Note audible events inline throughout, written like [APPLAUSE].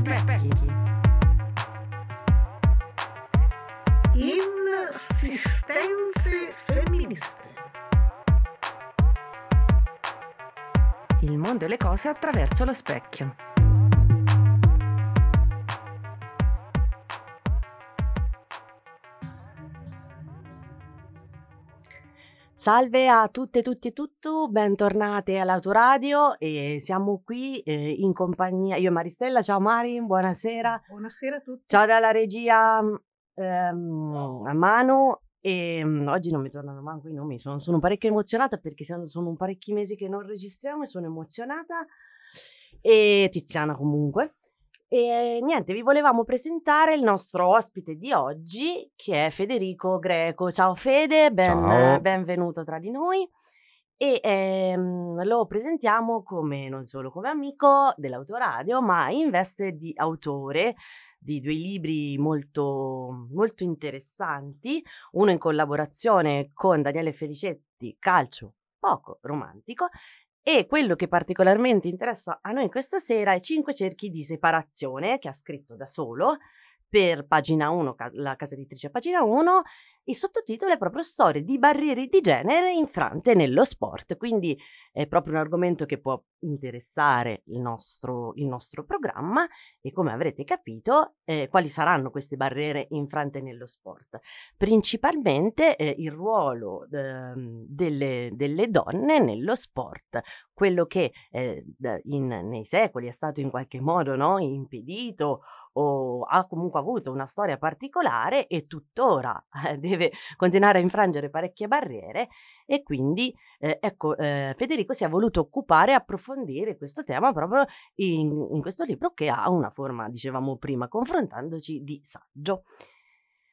specchi. Insistenze femministe. Il mondo e le cose attraverso lo specchio. Salve a tutte, tutti e tutto, bentornate all'autoradio e siamo qui eh, in compagnia, io e Maristella, ciao Mari, buonasera. Buonasera a tutti. Ciao dalla regia ehm, a Manu e mm, oggi non mi tornano manco i nomi, sono, sono parecchio emozionata perché sono, sono parecchi mesi che non registriamo e sono emozionata e Tiziana comunque. E niente, vi volevamo presentare il nostro ospite di oggi, che è Federico Greco. Ciao Fede, ben, Ciao. benvenuto tra di noi. E ehm, lo presentiamo come non solo come amico dell'autoradio, ma in veste di autore di due libri molto, molto interessanti, uno in collaborazione con Daniele Felicetti, Calcio poco romantico, e quello che particolarmente interessa a noi questa sera è Cinque cerchi di separazione, che ha scritto da solo per pagina 1, la casa editrice pagina 1, il sottotitolo è proprio Storie di barriere di genere infrante nello sport, quindi è proprio un argomento che può interessare il nostro, il nostro programma e come avrete capito eh, quali saranno queste barriere infrante nello sport. Principalmente eh, il ruolo eh, delle, delle, donne nello sport, quello che eh, in, nei secoli è stato in qualche modo no, impedito o ha comunque avuto una storia particolare e tuttora eh, [LAUGHS] deve continuare a infrangere parecchie barriere e quindi eh, ecco eh, Federico si è voluto occupare e approfondire questo tema proprio in, in questo libro che ha una forma, dicevamo prima, confrontandoci di saggio.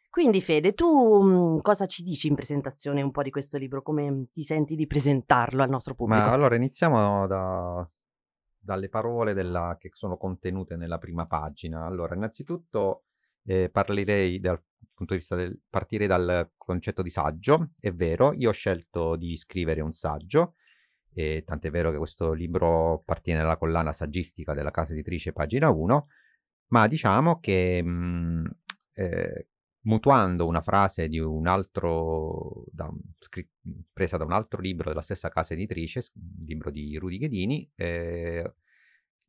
Quindi Fede, tu mh, cosa ci dici in presentazione un po' di questo libro? Come ti senti di presentarlo al nostro pubblico? Ma allora iniziamo da, dalle parole della, che sono contenute nella prima pagina. Allora, innanzitutto eh, parlerei dal punto di vista del partire dal concetto di saggio. È vero, io ho scelto di scrivere un saggio, e tant'è vero che questo libro appartiene alla collana saggistica della casa editrice pagina 1, ma diciamo che mh, eh, mutuando una frase di un altro, da un, scr- presa da un altro libro della stessa casa editrice, un libro di Rudy Ghedini, eh,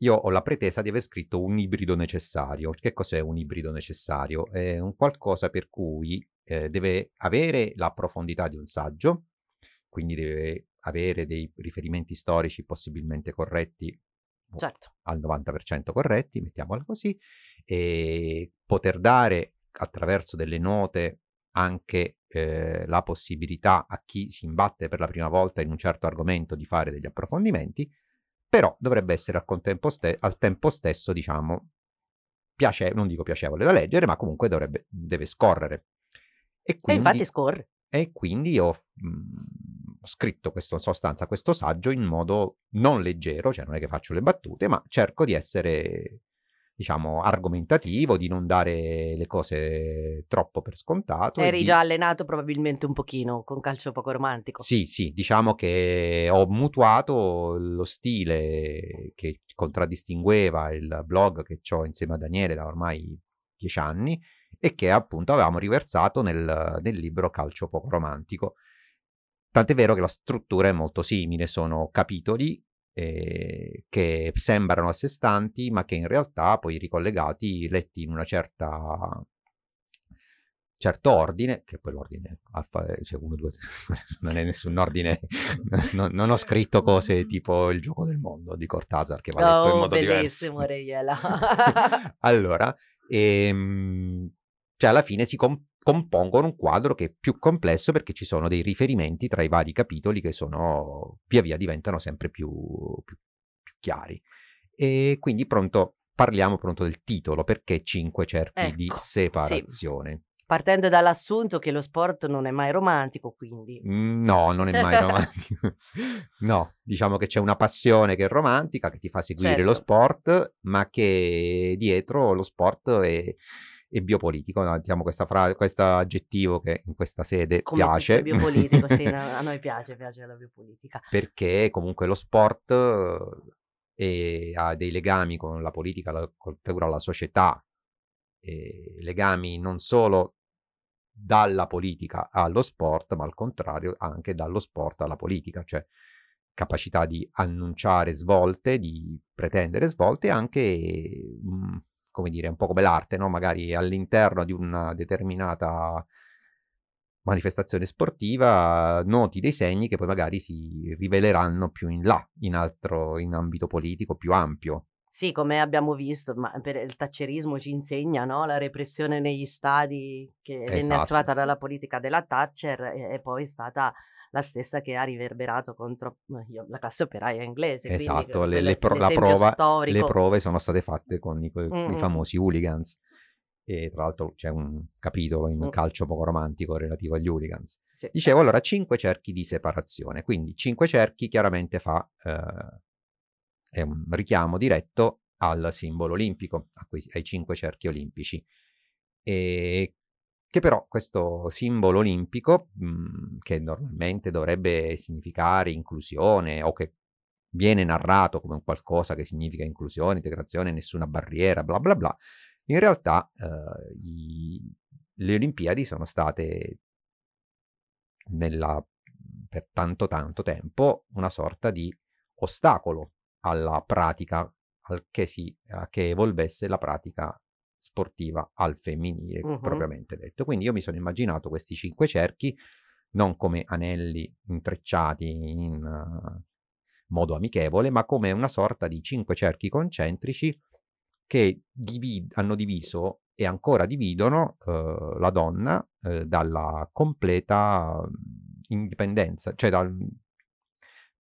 io ho la pretesa di aver scritto un ibrido necessario. Che cos'è un ibrido necessario? È un qualcosa per cui eh, deve avere la profondità di un saggio, quindi deve avere dei riferimenti storici possibilmente corretti certo. al 90% corretti, mettiamola così, e poter dare attraverso delle note anche eh, la possibilità a chi si imbatte per la prima volta in un certo argomento di fare degli approfondimenti, però dovrebbe essere al, contempo ste- al tempo stesso, diciamo, piace- non dico piacevole da leggere, ma comunque dovrebbe, deve scorrere. E, quindi, e infatti scorre. E quindi ho, mh, ho scritto questo, in sostanza questo saggio in modo non leggero, cioè non è che faccio le battute, ma cerco di essere diciamo, argomentativo, di non dare le cose troppo per scontato. Eri di... già allenato probabilmente un pochino con calcio poco romantico. Sì, sì, diciamo che ho mutuato lo stile che contraddistingueva il blog che ho insieme a Daniele da ormai dieci anni e che appunto avevamo riversato nel, nel libro Calcio poco romantico. Tant'è vero che la struttura è molto simile, sono capitoli eh, che sembrano a sé stanti, ma che in realtà poi ricollegati, letti in una certa certo ordine, che poi l'ordine alfa, cioè 1, 2, 3, non è nessun ordine, [LAUGHS] non, non, ho scritto cose tipo il gioco del mondo di Cortázar che va letto oh, in modo bellissimo, diverso. [LAUGHS] allora, ehm, cioè alla fine si comp- compongono un quadro che è più complesso perché ci sono dei riferimenti tra i vari capitoli che sono via via diventano sempre più, più, più chiari. E quindi pronto, parliamo pronto del titolo, perché cinque cerchi ecco, di separazione. Sì. Partendo dall'assunto che lo sport non è mai romantico, quindi... No, non è mai [LAUGHS] romantico. no, diciamo che c'è una passione che è romantica, che ti fa seguire certo. lo sport, ma che dietro lo sport è e biopolitico, no? diciamo questo aggettivo che in questa sede Come piace. Biopolitico, sì, [LAUGHS] a noi piace, piace la biopolitica. Perché comunque lo sport e ha dei legami con la politica, la cultura, la società, legami non solo dalla politica allo sport, ma al contrario anche dallo sport alla politica, cioè capacità di annunciare svolte, di pretendere svolte, anche, mh, mm, come dire, un po' come l'arte, no? magari all'interno di una determinata manifestazione sportiva noti dei segni che poi magari si riveleranno più in là, in altro, in ambito politico più ampio. Sì, come abbiamo visto, ma per il taccerismo ci insegna, no? La repressione negli stadi che venne Esatto. attuata dalla politica della Thatcher e, e poi è stata la stessa che ha riverberato contro eh, io- la classe operaia inglese. Esatto, le, le pro- prova, le prove sono state fatte con i, coi- Mm, i famosi hooligans. E tra l'altro c'è un capitolo in Mm. calcio poco romantico relativo agli hooligans. Sì. Dicevo allora cinque cerchi di separazione, quindi cinque cerchi chiaramente fa eh, è un richiamo diretto al simbolo olimpico, quei- ai cinque cerchi olimpici. E che però questo simbolo olimpico, mh, che normalmente dovrebbe significare inclusione o che viene narrato come qualcosa che significa inclusione, integrazione, nessuna barriera, bla bla bla, in realtà eh, i- le Olimpiadi sono state nella- per tanto tanto tempo una sorta di ostacolo alla pratica, al che, si, che evolvesse la pratica sportiva al femminile, Mhm. propriamente detto. Quindi io mi sono immaginato questi cinque cerchi non come anelli intrecciati in eh, modo amichevole, ma come una sorta di cinque cerchi concentrici che divi- hanno diviso e ancora dividono eh, la donna eh, dalla completa mm, indipendenza, cioè dal...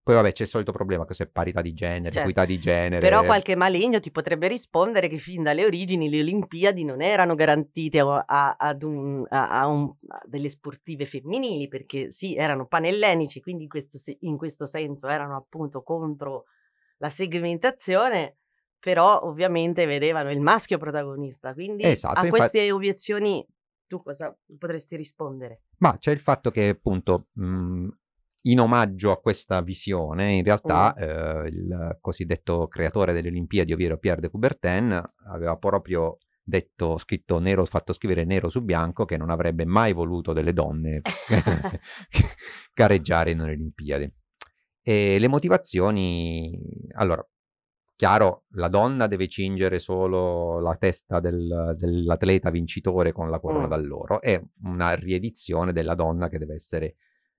Poi vabbè c'è il solito problema che se parità di genere, Certo. equità di genere. Però qualche maligno ti potrebbe rispondere che fin dalle origini le Olimpiadi non erano garantite a, a- ad un- a- un- a delle sportive femminili, perché sì, erano panellenici, quindi in questo, in questo senso erano appunto contro la segmentazione, però ovviamente vedevano il maschio protagonista. Quindi Esatto, a queste obiezioni tu cosa potresti rispondere? Ma c'è il fatto che appunto mh, in omaggio a questa visione, in realtà eh, il cosiddetto creatore delle Olimpiadi, ovvero Pierre de Coubertin, aveva proprio detto, scritto nero, fatto scrivere nero su bianco che non avrebbe mai voluto delle donne [LAUGHS] [LAUGHS] gareggiare nelle Olimpiadi. E le motivazioni, allora, chiaro, la donna deve cingere solo la testa del- dell'atleta vincitore con la corona Mm. d'alloro, è una riedizione della donna che deve essere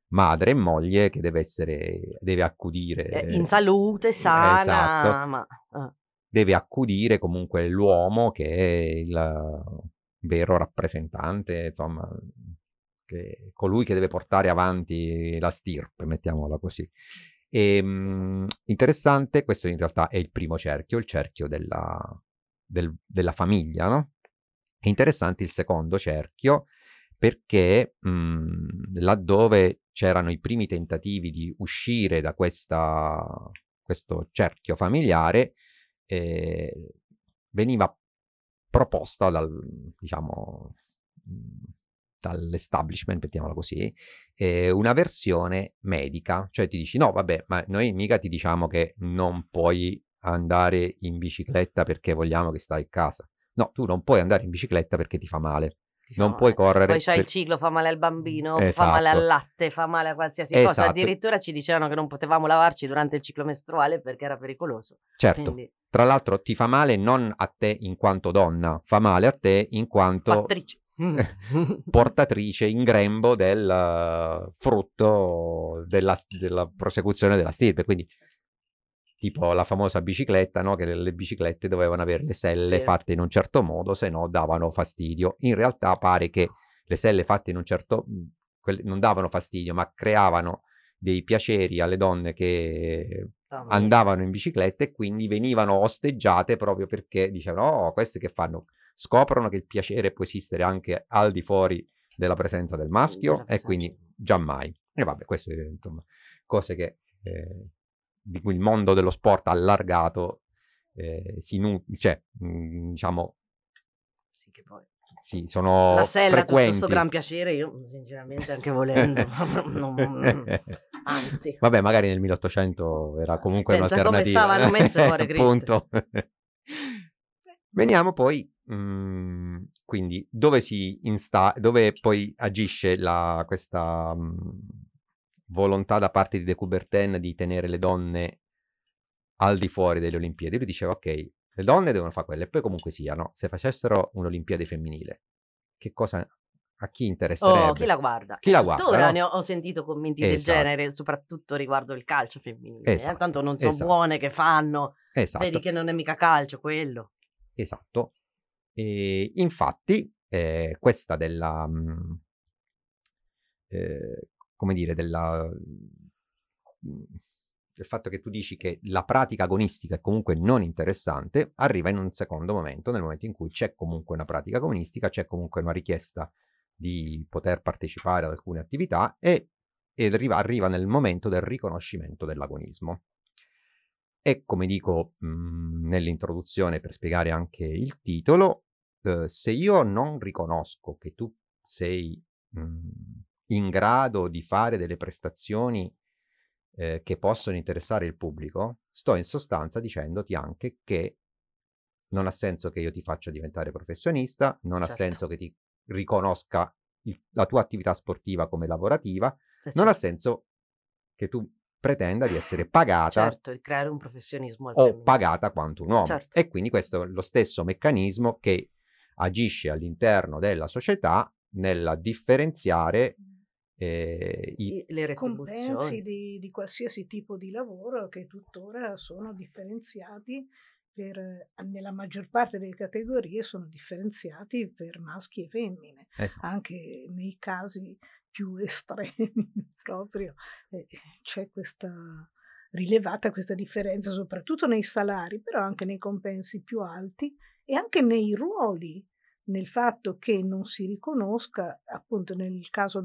madre e moglie, che deve essere, deve accudire, Eh, in salute, sana, esatto. ma... eh. deve accudire comunque l'uomo che è il vero rappresentante, insomma, che, colui che deve portare avanti la stirpe, mettiamola così. E, mh, interessante, questo in realtà è il primo cerchio, il cerchio della, del- della famiglia, no? È interessante il secondo cerchio perché mh, laddove c'erano i primi tentativi di uscire da questa, questo cerchio familiare, eh, veniva proposta dal, diciamo, dall'establishment, mettiamola così, eh, una versione medica, cioè ti dici no, vabbè, ma noi mica ti diciamo che non puoi andare in bicicletta perché vogliamo che stai a casa. No, tu non puoi andare in bicicletta perché ti fa male. Non Diciamo, puoi eh, correre. Poi c'hai per- il ciclo, fa male al bambino, fa male Esatto. al latte, fa male a qualsiasi cosa. Esatto. Addirittura ci dicevano che non potevamo lavarci durante il ciclo mestruale perché era pericoloso. Certo, Quindi, tra l'altro ti fa male non a te in quanto donna, fa male a te in quanto fattrice. [LAUGHS] portatrice in grembo del eh, frutto della, della prosecuzione della stirpe. Quindi, tipo la famosa bicicletta, no? che le, le biciclette dovevano avere le selle Sì. fatte in un certo modo, se no davano fastidio. In realtà pare che le selle fatte in un certo quelle non davano fastidio, ma creavano dei piaceri alle donne che mia. andavano in bicicletta e quindi venivano osteggiate proprio perché dicevano, oh, queste che fanno? Scoprono che il piacere può esistere anche al di fuori della presenza del maschio Della e quindi giammai. E vabbè, queste insomma cose che, eh, di cui il mondo dello sport allargato eh, si nu- cioè, mh, diciamo, Sì, che poi. sì, sono La sella, frequenti. questo gran piacere, io sinceramente anche volendo. [LAUGHS] [LAUGHS] non- Anzi. Vabbè, magari nel 1800 era comunque Pensa come un'alternativa. stavano messe, ore [LAUGHS] Cristo. Appunto. Veniamo poi, mm, quindi, dove si insta- dove poi agisce la- questa mm, volontà da parte di De Coubertin di tenere le donne al di fuori delle Olimpiadi. Lui diceva, ok, le donne devono fare quelle, e poi comunque siano, se facessero un'Olimpiade femminile, che cosa, a chi interesserebbe? Oh, chi la guarda? Chi la guarda, Tuttora no? ne ho, ho sentito commenti del Esatto. genere, soprattutto riguardo il calcio femminile. eh, Esatto, Tanto non sono esatto. buone che fanno. Esatto. Vedi che non è mica calcio quello. Esatto. E infatti, eh, questa della, mm, eh, come dire, della, mm, del fatto che tu dici che la pratica agonistica è comunque non interessante, arriva in un secondo momento, nel momento in cui c'è comunque una pratica agonistica, c'è comunque una richiesta di poter partecipare ad alcune attività e, e arriva, arriva nel momento del riconoscimento dell'agonismo. E come dico mh, nell'introduzione per spiegare anche il titolo, eh, se io non riconosco che tu sei mh, in grado di fare delle prestazioni eh, che possono interessare il pubblico, sto in sostanza dicendoti anche che non ha senso che io ti faccia diventare professionista, non ha Certo. senso che ti riconosca il- la tua attività sportiva come lavorativa, Eh, non ha certo. senso che tu pretenda di essere pagata Certo, di creare un professionismo o pagata quanto un uomo. Certo. E quindi questo è lo stesso meccanismo che agisce all'interno della società nella differenziare eh, i... Le compensi di, di qualsiasi tipo di lavoro che tuttora sono differenziati per, nella maggior parte delle categorie sono differenziati per maschi e femmine, esatto. anche nei casi più [LAUGHS] estremi proprio eh, c'è questa rilevata questa differenza soprattutto nei salari, però anche nei compensi più alti e anche nei ruoli, nel fatto che non si riconosca, appunto nel caso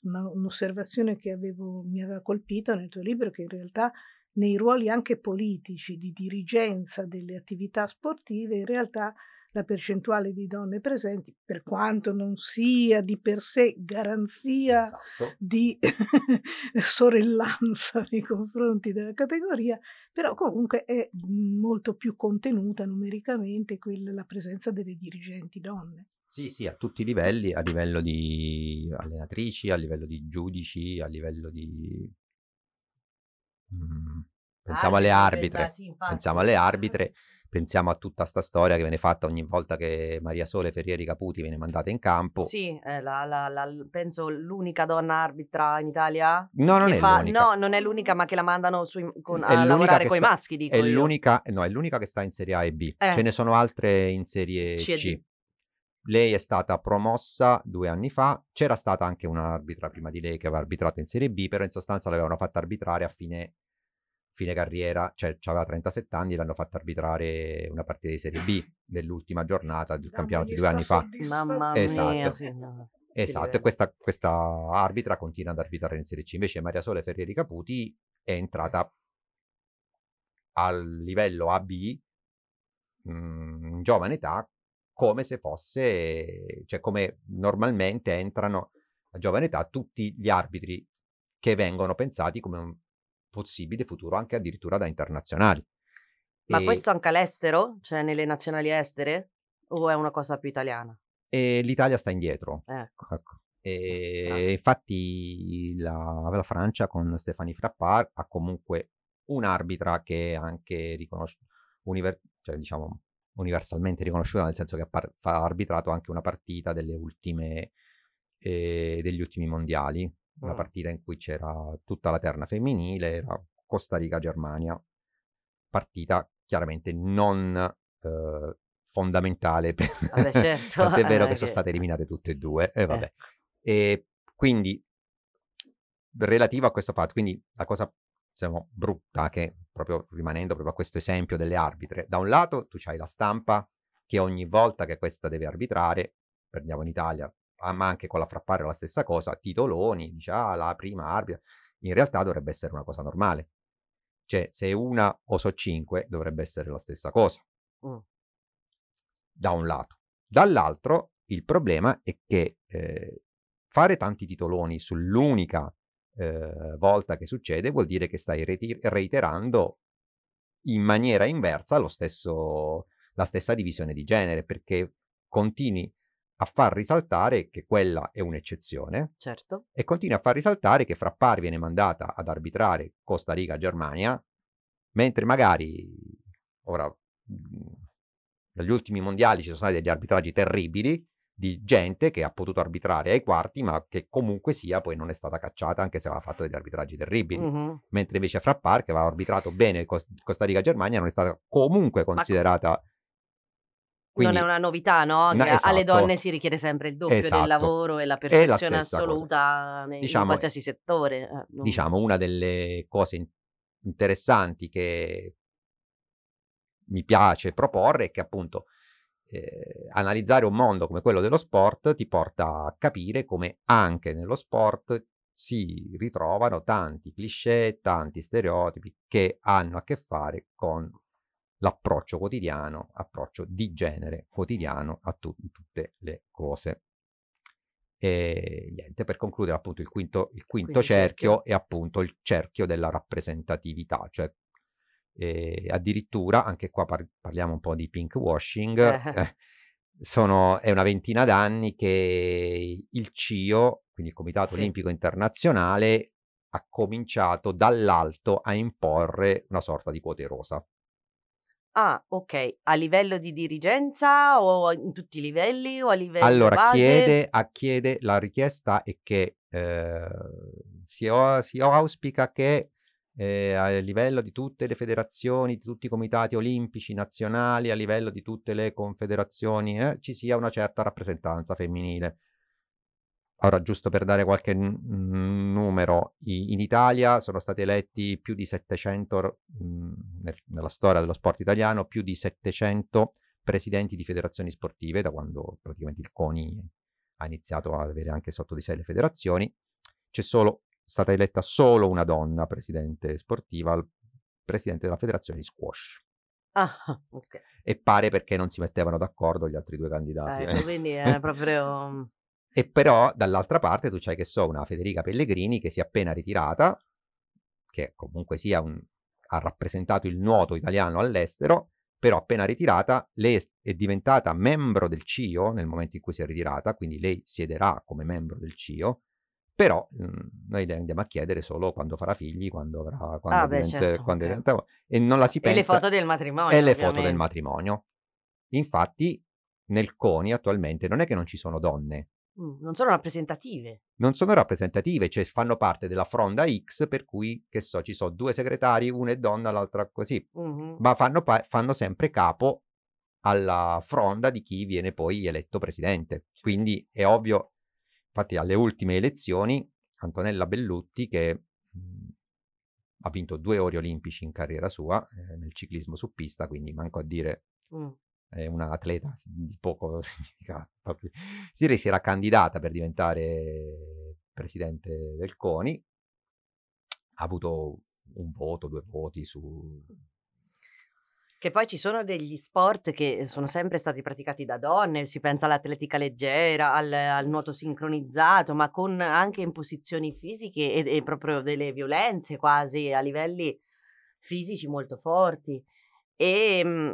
una- un'osservazione che avevo, mi aveva colpito nel tuo libro, che in realtà nei ruoli anche politici di dirigenza delle attività sportive, in realtà la percentuale di donne presenti, per quanto non sia di per sé garanzia Esatto. di [LAUGHS] sorellanza nei confronti della categoria, però comunque è molto più contenuta numericamente quella, la presenza delle dirigenti donne. Sì, sì, a tutti i livelli, a livello di allenatrici, a livello di giudici, a livello di... Mm, pensiamo alle Arbitri, arbitre, pensa- sì, pensiamo alle arbitre, pensiamo a tutta sta storia che viene fatta ogni volta che Maria Sole Ferrieri Caputi viene mandata in campo. Sì, è la- la- la- penso l'unica donna arbitra in Italia. No, non è fa- l'unica. No, non è l'unica, ma che la mandano sui- con- a lavorare con i maschi, dico È io. l'unica, no, è l'unica che sta in Serie A e B. Eh. Ce ne sono altre in Serie C C. Lei è stata promossa due anni fa. C'era stata anche un'arbitra prima di lei che aveva arbitrato in Serie B, però in sostanza l'avevano fatta arbitrare a fine, fine carriera, cioè aveva 37 anni, l'hanno fatta arbitrare una partita di Serie B dell'ultima giornata del campionato di due anni fa. Mamma Esatto. mia, no. Esatto, e questa, questa arbitra continua ad arbitrare in Serie C. Invece Maria Sole Ferrieri Caputi è entrata al livello AB mm, in giovane età come se fosse, cioè come normalmente entrano a giovane età tutti gli arbitri che vengono pensati come un possibile futuro anche addirittura da internazionali. Ma E- questo anche all'estero? Cioè nelle nazionali estere? O è una cosa più italiana? e l'Italia sta indietro. Ecco. Ecco. E Ah. infatti la, la Francia con Stéphanie Frappard ha comunque un'arbitra che è anche riconosciuta, cioè, diciamo, universalmente riconosciuta, nel senso che ha, par- ha arbitrato anche una partita delle ultime, eh, degli ultimi mondiali, una Mm. partita in cui c'era tutta la terna femminile, era Costa Rica-Germania, partita chiaramente non eh, fondamentale per... Vabbè, certo, [LAUGHS] Tant'è [LAUGHS] vero eh, che sono state eliminate tutte e due, e vabbè. Ecco. E quindi, relativo a questo fatto, quindi la cosa diciamo, brutta che proprio rimanendo proprio a questo esempio delle arbitre, da un lato tu hai la stampa che ogni volta che questa deve arbitrare, prendiamo in Italia, ma anche con la frappare la stessa cosa, titoloni, dice ah la prima arbitra, in realtà dovrebbe essere una cosa normale. Cioè, se una o so cinque dovrebbe essere la stessa cosa Mm. da un lato. Dall'altro, il problema è che eh, fare tanti titoloni sull'unica eh, volta che succede, vuol dire che stai reiterando in maniera inversa lo stesso, la stessa divisione di genere, perché continui a far risaltare che quella è un'eccezione Certo. e continui a far risaltare che Frappari viene mandata ad arbitrare Costa Rica-Germania, mentre magari ora dagli ultimi mondiali ci sono stati degli arbitraggi terribili di gente che ha potuto arbitrare ai quarti, ma che comunque sia poi non è stata cacciata anche se aveva fatto degli arbitraggi terribili. Mhm. Mentre invece Frappar, che aveva arbitrato bene Cos- Costa Rica-Germania, non è stata comunque considerata... Quindi, non è una novità, no? Che No, a- alle esatto. donne si richiede sempre il doppio Esatto. del lavoro e la perfezione assoluta ne- in Diciamo- qualsiasi settore. eh, non- diciamo, una delle cose in- interessanti che mi piace proporre è che appunto eh, analizzare un mondo come quello dello sport ti porta a capire come anche nello sport si ritrovano tanti cliché, tanti stereotipi che hanno a che fare con l'approccio quotidiano, approccio di genere quotidiano a tu- tutte le cose. E niente, per concludere appunto il quinto, il quinto Quinto cerchio, cerchio. è appunto il cerchio della rappresentatività, cioè eh, addirittura anche qua par- parliamo un po' di pink washing, Eh. eh, sono, è una ventina d'anni che il CIO, quindi il Comitato Sì. Olimpico Internazionale, ha cominciato dall'alto a imporre una sorta di quote rosa. Ah, ok. A livello di dirigenza o in tutti i livelli o a livello Allora, base? chiede, a- chiede, la richiesta è che eh, si, o- si auspica che eh, a livello di tutte le federazioni, di tutti i comitati olimpici nazionali, a livello di tutte le confederazioni, eh, ci sia una certa rappresentanza femminile. Ora, giusto per dare qualche n- numero, i- in Italia sono stati eletti più di 700, mh, nel- nella storia dello sport italiano, più di 700 presidenti di federazioni sportive, da quando praticamente il CONI ha iniziato ad avere anche sotto di sé le federazioni. C'è solo stata eletta solo una donna presidente sportiva, presidente della federazione di squash. Ah, ok. E pare perché non si mettevano d'accordo gli altri due candidati. Ecco, quindi è proprio... [LAUGHS] E però dall'altra parte tu c'hai che so una Federica Pellegrini che si è appena ritirata, che comunque sia un, ha rappresentato il nuoto italiano all'estero, però appena ritirata lei è- diventata membro del CIO nel momento in cui si è ritirata, quindi lei siederà come membro del CIO, però mh, noi le andiamo a chiedere solo quando farà figli, quando avrà quando Ah, beh, diventa- certo, quando ok. diventa- e non la si E pensa le foto del matrimonio, e le foto del matrimonio. Infatti nel CONI attualmente non è che non ci sono donne, Mm, non sono rappresentative. non sono rappresentative, cioè fanno parte della fronda X, per cui, che so, ci sono due segretari, una è donna, l'altra così, Mhm. ma fanno, pa- fanno sempre capo alla fronda di chi viene poi eletto presidente. Quindi è ovvio, infatti alle ultime elezioni, Antonella Bellutti, che mh, ha vinto due ori olimpici in carriera sua, eh, nel ciclismo su pista, quindi manco a dire Mm. È una atleta di poco [LAUGHS] significato. proprio. Siri si era candidata per diventare presidente del CONI, ha avuto un voto, due voti su... Che poi ci sono degli sport che sono sempre stati praticati da donne, si pensa all'atletica leggera, al, al nuoto sincronizzato, ma con anche imposizioni fisiche e, e proprio delle violenze quasi a livelli fisici molto forti. E mm,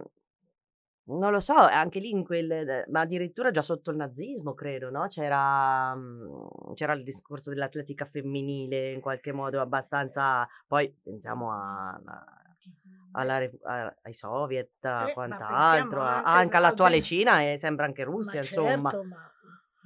non lo so, anche lì in quel, ma addirittura già sotto il nazismo, credo, no? C'era, mm, c'era il discorso dell'atletica femminile in qualche modo abbastanza. Poi pensiamo a- a- a- ai soviet, a Eh, quant'altro, anche anche al- all'attuale Cina e sembra anche Russia, Ma insomma. certo, ma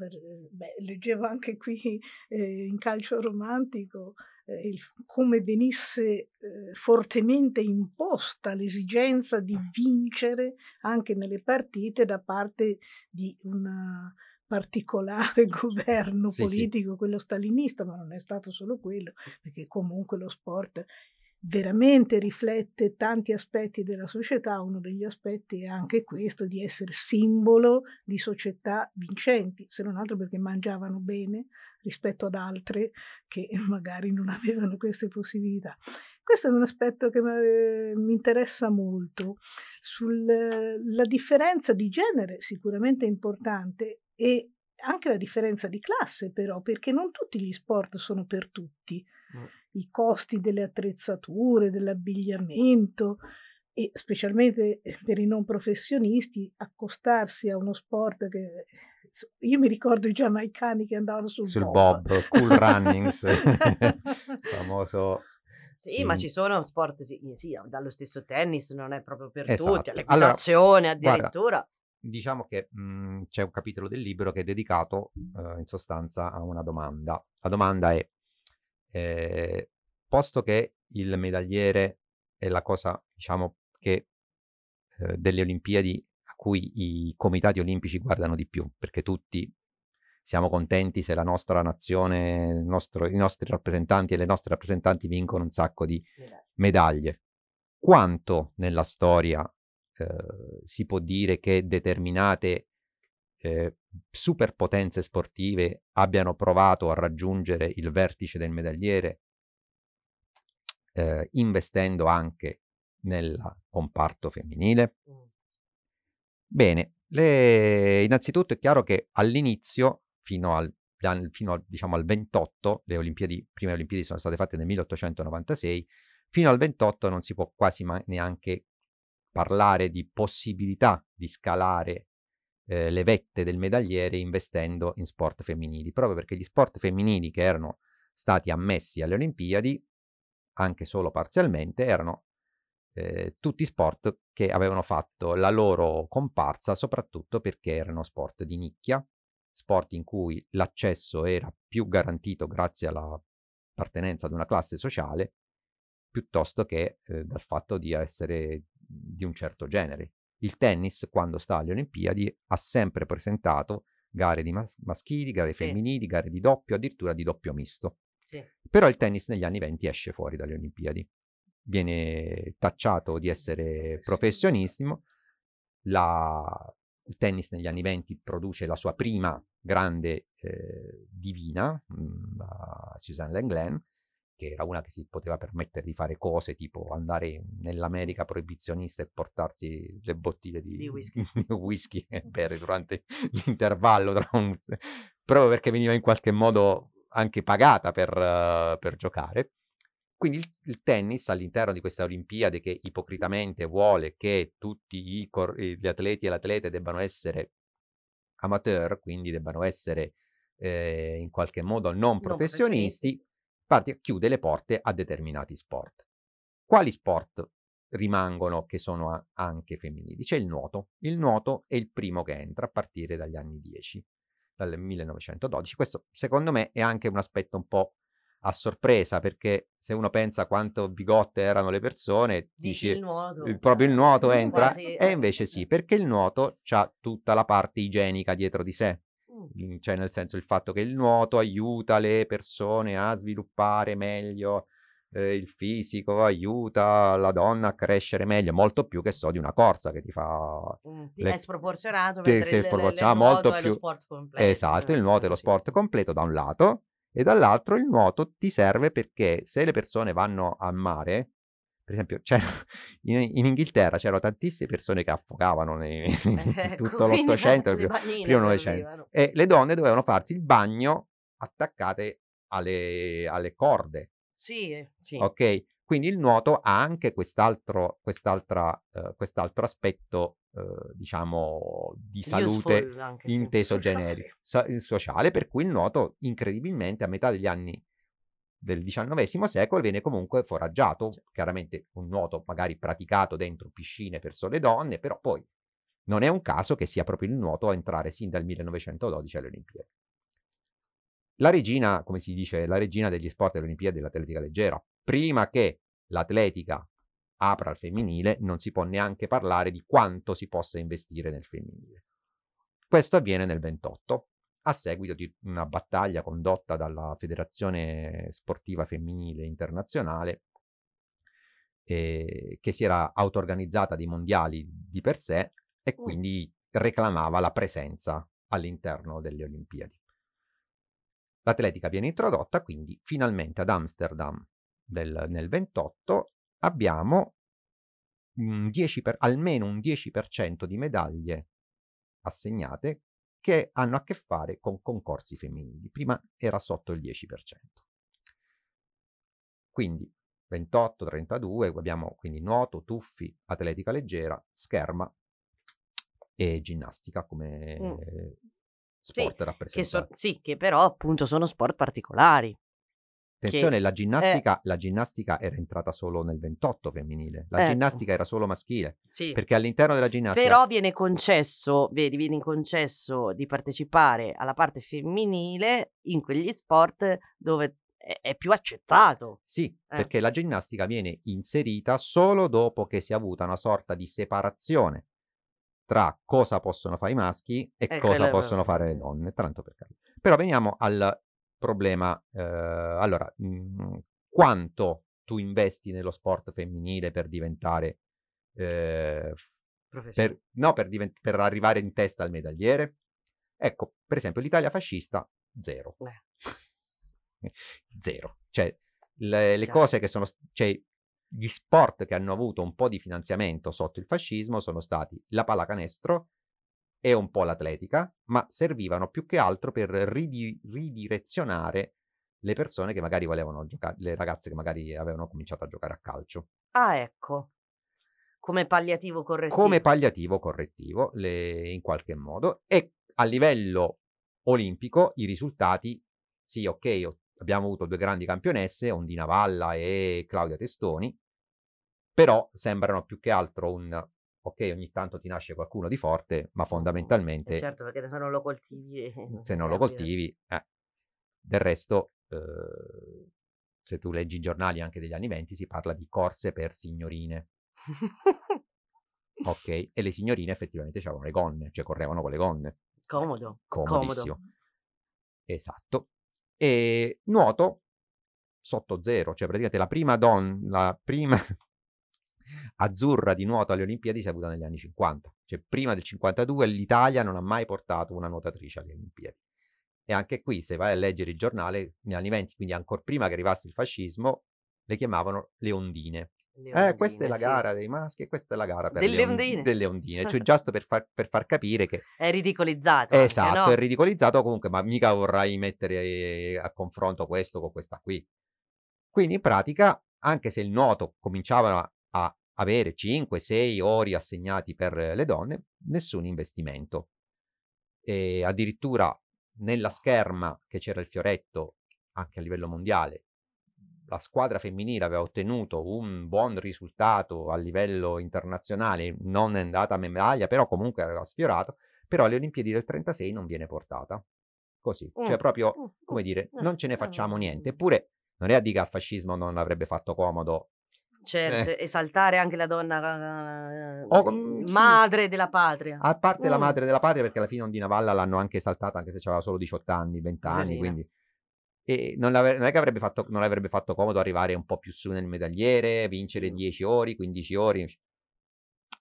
eh, beh, leggevo anche qui eh, in calcio romantico eh, il- come venisse eh, fortemente imposta l'esigenza di vincere anche nelle partite da parte di un particolare [LAUGHS] governo Sì, sì. politico, quello stalinista, ma non è stato solo quello, perché comunque lo sport veramente riflette tanti aspetti della società, uno degli aspetti è anche questo di essere simbolo di società vincenti, se non altro perché mangiavano bene rispetto ad altre che [LAUGHS] magari non avevano queste possibilità. Questo è un aspetto che eh, mi interessa molto. Sulla differenza di genere sicuramente importante e anche la differenza di classe però, perché non tutti gli sport sono per tutti. Mm. I costi delle attrezzature, dell'abbigliamento e specialmente eh, per i non professionisti accostarsi a uno sport che io mi ricordo i giamaicani che andavano sul, sul bob, bob, cool runnings, [LAUGHS] famoso Sì, ma Mm. ci sono sport, sì, sì, dallo stesso tennis non è proprio per tutti, Esatto. all'equitazione Allora, guarda, addirittura. Diciamo che mh, c'è un capitolo del libro che è dedicato eh, in sostanza a una domanda. La domanda è, eh, posto che il medagliere è la cosa, diciamo, che eh, delle Olimpiadi a cui i comitati olimpici guardano di più, perché tutti siamo contenti se la nostra nazione, nostro- i nostri rappresentanti e le nostre rappresentanti vincono un sacco di medaglie. Quanto nella storia eh, si può dire che determinate eh, superpotenze sportive abbiano provato a raggiungere il vertice del medagliere, eh, investendo anche nel comparto femminile? Mm. Bene, le- innanzitutto è chiaro che all'inizio, fino al, al- fino al, diciamo, al 28, le Olimpiadi, prime Olimpiadi sono state fatte nel 1896, fino al 28 non si può quasi ma- neanche parlare di possibilità di scalare eh, le vette del medagliere investendo in sport femminili, proprio perché gli sport femminili che erano stati ammessi alle Olimpiadi, anche solo parzialmente, erano eh, tutti sport che avevano fatto la loro comparsa soprattutto perché erano sport di nicchia, sport in cui l'accesso era più garantito grazie alla appartenenza ad una classe sociale piuttosto che eh, dal fatto di essere di un certo genere. Il tennis, quando sta alle Olimpiadi, ha sempre presentato gare di mas- maschili, gare Sì. femminili, gare di doppio, addirittura di doppio misto. Sì. Però il tennis negli anni 20 esce fuori dalle Olimpiadi, viene tacciato di essere professionissimo, la- il tennis negli anni 20 produce la sua prima grande eh, divina, mh, la Suzanne Lenglen, che era una che si poteva permettere di fare cose tipo andare nell'America proibizionista e portarsi le bottiglie di, Di whisky. [LAUGHS] di whisky e bere durante [LAUGHS] l'intervallo tra un- proprio perché veniva in qualche modo anche pagata per, eh, per giocare. Quindi il, il tennis all'interno di questa Olimpiade che ipocritamente vuole che tutti cor- gli atleti e le atlete debbano essere amateur, quindi debbano essere eh, in qualche modo non professionisti, parte- chiude le porte a determinati sport. Quali sport rimangono che sono anche femminili? C'è il nuoto. Il nuoto è il primo che entra a partire dagli anni 10, dal 1912. Questo secondo me è anche un aspetto un po' a sorpresa perché se uno pensa quanto bigotte erano le persone, Dici dici il nuoto. il- proprio il nuoto entra quasi, e eh. invece sì, perché il nuoto ha tutta la parte igienica dietro di sé, cioè nel senso il fatto che il nuoto aiuta le persone a sviluppare meglio eh, il fisico, aiuta la donna a crescere meglio, molto più che so di una corsa che ti fa... Mm, le- È sproporzionato, Sì, mentre il- il- il sproporzionato, nuoto molto più- lo sport completo. Esatto, il nuoto è lo sport completo da un lato e dall'altro il nuoto ti serve perché se le persone vanno al mare, per esempio c'era- [LAUGHS] in, in Inghilterra c'erano tantissime persone che affogavano nei- [LAUGHS] in Ecco, tutto [LAUGHS] l'Ottocento, più Novecento. E le donne dovevano farsi il bagno attaccate alle, alle corde, Sì, eh, sì. ok? Quindi il nuoto ha anche quest'altro, quest'altra, eh, quest'altro aspetto, eh, diciamo, di salute anche, sì. inteso Sociale. generico, so- sociale, per cui il nuoto incredibilmente a metà degli anni del XIX secolo viene comunque foraggiato, chiaramente un nuoto magari praticato dentro piscine per sole donne, però poi non è un caso che sia proprio il nuoto a entrare sin dal 1912 alle Olimpiadi. La regina, come si dice, la regina degli sport delle Olimpiadi dell'atletica leggera, prima che l'atletica apra al femminile, non si può neanche parlare di quanto si possa investire nel femminile. Questo avviene nel 28, a seguito di una battaglia condotta dalla Federazione Sportiva Femminile Internazionale, eh, che si era auto-organizzata dei mondiali di per sé e Mm. quindi reclamava la presenza all'interno delle Olimpiadi. L'atletica viene introdotta, quindi finalmente ad Amsterdam del- nel 28 abbiamo un 10 per- almeno un 10% di medaglie assegnate che hanno a che fare con concorsi femminili. Prima era sotto il 10%. Quindi 28, 32, abbiamo quindi nuoto, tuffi, atletica leggera, scherma e ginnastica come Mm. sport Che rappresentati. so- sì, che però appunto sono sport particolari. Attenzione, che- la ginnastica, la ginnastica era entrata solo nel 28 femminile, la Ecco. ginnastica era solo maschile, Sì. perché all'interno della ginnastica Però viene concesso, vedi, viene concesso di partecipare alla parte femminile in quegli sport dove è, più accettato. Sì, Eh. perché la ginnastica viene inserita solo dopo che si è avuta una sorta di separazione tra cosa possono fare i maschi e E cosa possono fare le donne, tanto per capire. Però veniamo al problema, eh, allora, mh, quanto tu investi nello sport femminile per diventare, eh, per, no, per, divent- per arrivare in testa al medagliere? Ecco, per esempio, l'Italia fascista, zero. [LAUGHS] zero. Cioè, le, le cose che sono, cioè, gli sport che hanno avuto un po' di finanziamento sotto il fascismo sono stati la pallacanestro e un po' l'atletica, ma servivano più che altro per ridi- ridirezionare le persone che magari volevano giocare, le ragazze che magari avevano cominciato a giocare a calcio. Ah, ecco. Come palliativo correttivo. come palliativo correttivo le- in qualche modo e a livello olimpico i risultati sì ok abbiamo avuto due grandi campionesse Ondina Valla e Claudia Testoni però sembrano più che altro un ok ogni tanto ti nasce qualcuno di forte ma Eh, fondamentalmente certo, perché se non lo coltivi... [LAUGHS] eh, se non lo coltivi eh. del resto eh, se tu leggi i giornali anche degli anni 20 si parla di corse per signorine [LAUGHS] ok e le signorine effettivamente avevano le gonne cioè correvano con le gonne Comodo. comodissimo Comodo. esatto e nuoto sotto zero cioè praticamente la prima donna la prima azzurra di nuoto alle Olimpiadi si è avuta negli anni 50 cioè prima del 52 l'Italia non ha mai portato una nuotatrice alle Olimpiadi e anche qui se vai a leggere il giornale negli anni 20 quindi ancora prima che arrivasse il fascismo le chiamavano le ondine Le eh, questa è ondine, la sì. gara dei maschi e questa è la gara per Delle le on- ondine. delle ondine. Cioè, [LAUGHS] giusto per far, per far capire che È ridicolizzato. anche, esatto, no? è ridicolizzato comunque, ma mica vorrai mettere eh, a confronto questo con questa qui. Quindi in pratica, anche se il nuoto cominciava a avere 5-6 ori assegnati per le donne, nessun investimento. E addirittura nella scherma che c'era il fioretto, anche a livello mondiale, la squadra femminile aveva ottenuto un buon risultato a livello internazionale, non è andata a medaglia, però comunque aveva sfiorato, però alle Olimpiadi del 36 non viene portata. Così, cioè Mm, proprio, mm, come mm, dire, mm, non ce ne facciamo niente. Eppure non è a dire che al fascismo non avrebbe fatto comodo. Certo, Eh. esaltare anche la donna eh, Oh, sì, mm, sì. madre della patria. A parte la Mm. madre della patria, perché alla fine Ondina Valla l'hanno anche esaltata, anche se aveva solo 18 anni, 20 anni, Poverina. quindi... E non, non è che avrebbe fatto, non avrebbe fatto comodo arrivare un po' più su nel medagliere, vincere Sì. 10 ori, 15 ori.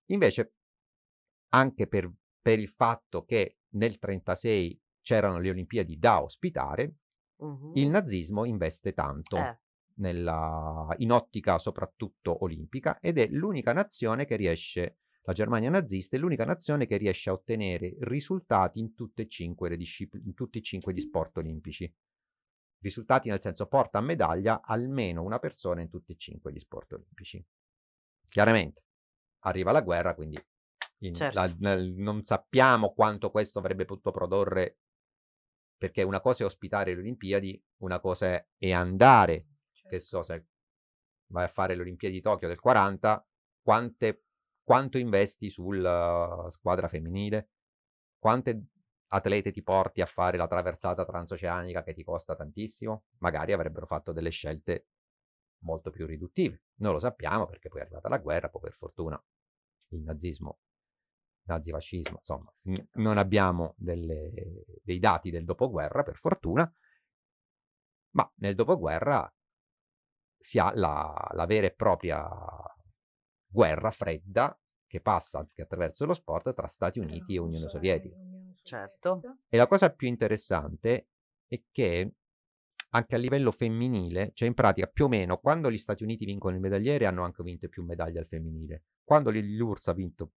Invece, anche per, per il fatto che nel 36 c'erano le Olimpiadi da ospitare, Mhm. il nazismo investe tanto Eh, nella- in ottica soprattutto olimpica ed è l'unica nazione che riesce, la Germania nazista è l'unica nazione che riesce a ottenere risultati in tutte e cinque le discipline, in tutti e cinque gli sport olimpici. Risultati nel senso porta a medaglia almeno una persona in tutti e cinque gli sport olimpici. Chiaramente arriva la guerra, quindi in- Certo. la- nel- non sappiamo quanto questo avrebbe potuto produrre perché una cosa è ospitare le Olimpiadi, una cosa è andare che so se vai a fare le Olimpiadi di Tokyo del 40, quante, quanto investi sulla squadra femminile? Quante atlete ti porti a fare la traversata transoceanica che ti costa tantissimo? Magari avrebbero fatto delle scelte molto più riduttive. Non lo sappiamo perché poi è arrivata la guerra, poi per fortuna il nazismo, nazifascismo, insomma, non abbiamo delle- dei dati del dopoguerra per fortuna, ma nel dopoguerra si ha la, la vera e propria guerra fredda che passa anche attraverso lo sport tra Stati Uniti e Unione Sovietica. Certo. E la cosa più interessante è che anche a livello femminile, cioè in pratica più o meno quando gli Stati Uniti vincono il medagliere hanno anche vinto più medaglie al femminile. Quando l'URSS ha vinto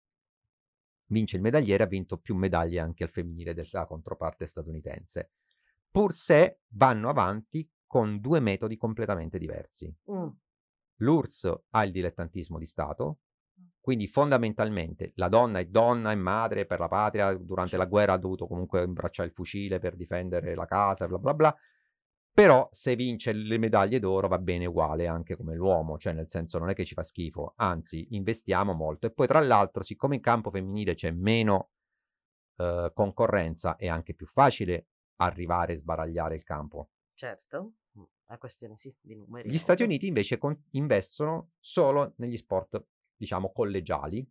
vince il medagliere, ha vinto più medaglie anche al femminile della controparte statunitense. Pur se vanno avanti con due metodi completamente diversi. Mm. L'URSS ha il dilettantismo di Stato, quindi fondamentalmente la donna è donna, è madre per la patria, durante la guerra ha dovuto comunque imbracciare il fucile per difendere la casa, bla bla bla. Però se vince le medaglie d'oro va bene uguale anche come l'uomo, cioè nel senso non è che ci fa schifo, anzi investiamo molto. E poi tra l'altro, siccome in campo femminile c'è meno eh, concorrenza, è anche più facile arrivare e sbaragliare il campo. Certo, mm, è questione sì, di numeri. Gli Stati. Uniti invece con- investono solo negli sport, diciamo, collegiali,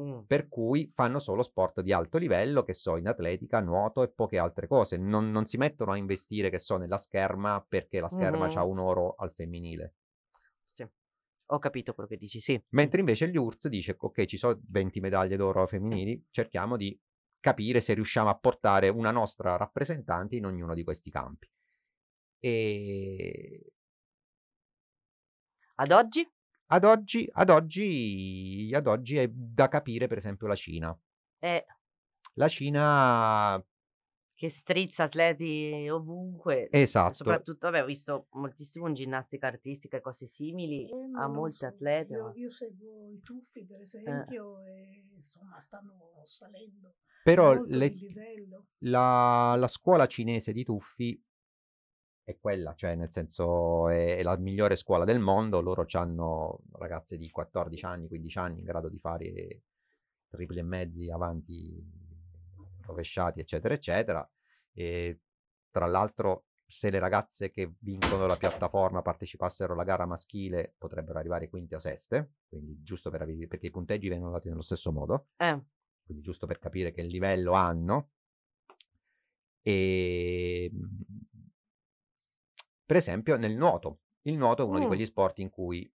Mm. per cui fanno solo sport di alto livello, che so, in atletica, nuoto e poche altre cose. Non, non si mettono a investire, che so, nella scherma perché la scherma Mhm. ha un oro al femminile. Sì. Ho capito quello che dici, sì. Mentre invece gli URSS dice, ok, ci sono 20 medaglie d'oro femminili, cerchiamo di capire se riusciamo a portare una nostra rappresentante in ognuno di questi campi. E Ad oggi? ad oggi, ad oggi, ad oggi è da capire, per esempio, la Cina. È La Cina, che strizza atleti ovunque. esatto, Soprattutto, vabbè, ho visto moltissimo in ginnastica artistica e cose simili. Eh, lo molte so, atlete. Io, io seguo i tuffi, per esempio, e insomma stanno salendo però le- la, la scuola cinese di tuffi è quella, cioè nel senso è, è la migliore scuola del mondo, loro hanno ragazze di 14 anni, 15 anni in grado di fare tripli e mezzi avanti, rovesciati, eccetera, eccetera. E tra l'altro, se le ragazze che vincono la piattaforma partecipassero alla gara maschile, potrebbero arrivare quinte o seste, quindi giusto per avere, perché i punteggi vengono dati nello stesso modo Eh, quindi giusto per capire che livello hanno. E per esempio nel nuoto. Il nuoto è uno di Mm. quegli sport in cui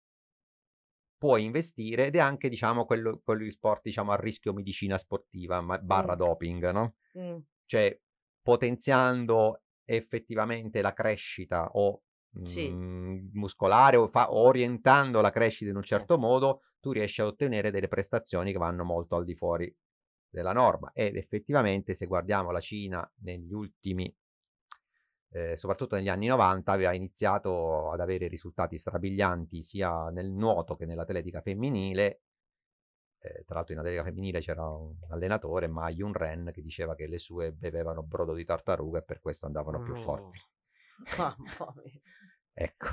puoi investire ed è anche, diciamo, quello, quegli sport, diciamo, a rischio medicina sportiva, ma- barra Mm. doping, no? mm, Cioè, potenziando effettivamente la crescita o Sì. mm, muscolare o, fa- orientando la crescita in un certo modo, tu riesci a ottenere delle prestazioni che vanno molto al di fuori della norma. Ed effettivamente, se guardiamo la Cina negli ultimi, eh, soprattutto negli anni 90, aveva iniziato ad avere risultati strabilianti sia nel nuoto che nell'atletica femminile. Eh, tra l'altro in atletica femminile c'era un allenatore, Ma Yun Ren, che diceva che le sue bevevano brodo di tartaruga e per questo andavano più mm. forti. [LAUGHS] Mamma mia. Ecco.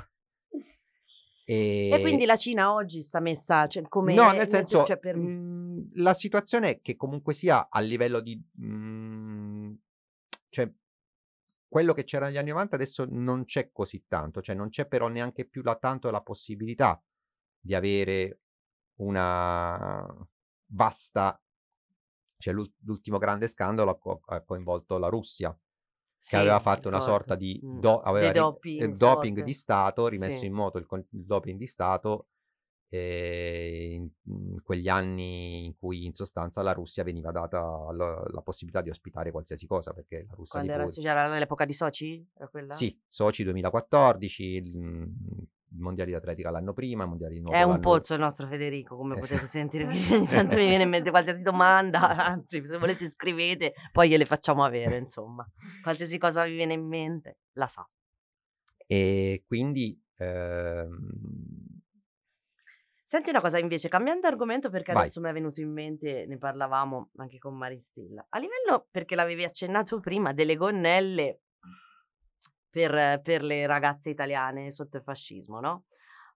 E quindi la Cina oggi sta messa cioè, come... No, nel senso, cioè, per- mh, la situazione è che comunque sia a livello di... mh, cioè, quello che c'era negli anni 90 adesso non c'è così tanto, cioè non c'è però neanche più la, tanto la possibilità di avere una vasta... Cioè l'ul- l'ultimo grande scandalo ha, co- ha coinvolto la Russia, che Sì, aveva mi fatto una sorta di Mm. do- aveva Di ri- doping doping di Stato, rimesso Sì. in moto il, con- il doping di Stato eh, in, quegli anni in cui in sostanza alla Russia veniva data la, la possibilità di ospitare qualsiasi cosa, perché la Russia Quando era, Putin- c'era l'epoca di Sochi? Era quella? Sì, Sochi 2014, il, mm, i mondiali di atletica l'anno prima, i mondiali di nuoto È un pozzo il nostro Federico, come potete sentire. quindi Ogni [LAUGHS] tanto mi viene in mente qualsiasi domanda, anzi, se volete scrivete, poi gliele facciamo avere, insomma. Qualsiasi cosa vi viene in mente, la sa. E quindi ehm, Senti una cosa invece, cambiando argomento perché Vai. adesso mi è venuto in mente, ne parlavamo anche con Maristilla. A livello, perché l'avevi accennato prima, delle gonnelle per, per le ragazze italiane sotto il fascismo, no?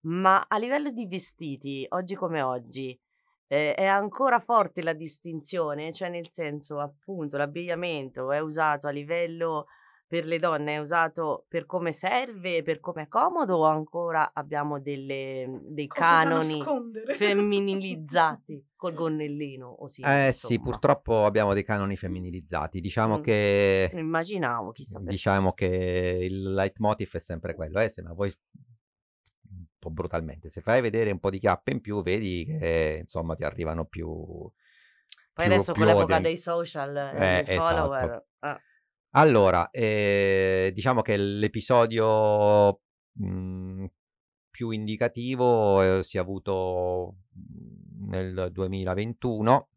Ma a livello di vestiti, oggi come oggi, eh, è ancora forte la distinzione? Cioè nel senso, appunto, l'abbigliamento è usato a livello per le donne, è usato per come serve, per come è comodo o ancora abbiamo delle, dei Cose da canoni femminilizzati [LAUGHS] col gonnellino? O sì, eh sì, insomma. purtroppo abbiamo dei canoni femminilizzati. Diciamo Mm. che Immaginavo, chissà perché. diciamo che il leitmotiv è sempre quello, eh, se ma vuoi un po' brutalmente, se fai vedere un po' di chiappe in più, vedi che insomma ti arrivano più Poi più- adesso più con l'epoca odi. dei social e Eh, dei esatto. follower. ah, Allora, eh, diciamo che l'episodio mh, più indicativo eh, si è avuto mh, nel 2021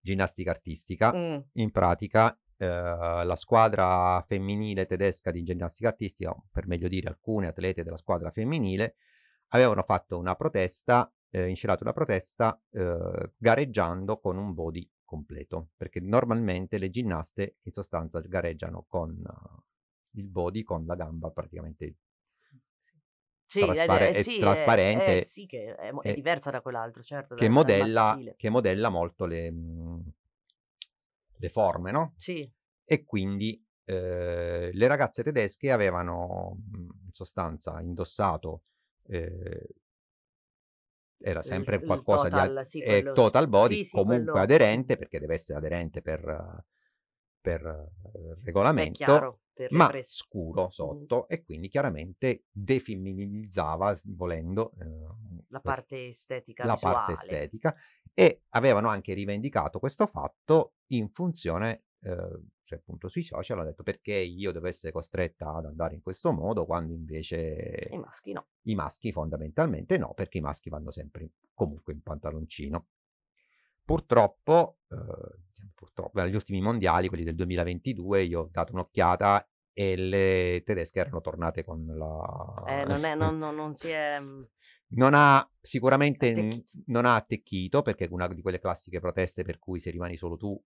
ginnastica artistica. Mm. In pratica, eh, la squadra femminile tedesca di ginnastica artistica, per meglio dire alcune atlete della squadra femminile, avevano fatto una protesta, eh, infilato una protesta eh, gareggiando con un body completo, perché normalmente le ginnaste in sostanza gareggiano con eh, il body, con la gamba praticamente Sì, è- traspare- eh, è sì, è- trasparente è- sì, che è, è diversa da quell'altro, certo. che modella, che modella molto le, mm, le forme, no? Sì, E quindi eh, le ragazze tedesche avevano mm, in sostanza indossato, eh, era il- sempre il qualcosa di total, al- sì, quello- total body, sì, comunque quello- aderente, perché deve essere aderente per, per eh, regolamento, chiaro, per ma prese. scuro sotto e quindi chiaramente defemminilizzava, volendo, eh, La parte estetica la visuale. parte estetica e avevano anche rivendicato questo fatto in funzione, eh, cioè appunto sui social hanno detto perché io devo essere costretta ad andare in questo modo quando invece I maschi no. i maschi fondamentalmente no, perché i maschi vanno sempre comunque in pantaloncino. Purtroppo, eh, purtroppo, agli ultimi mondiali, quelli del 2022, io ho dato un'occhiata e le tedesche erano tornate con la... Eh, non, è, [LAUGHS] non, non- non si è... mm, Non ha sicuramente Attecchito. non ha attecchito perché è una di quelle classiche proteste per cui se rimani solo tu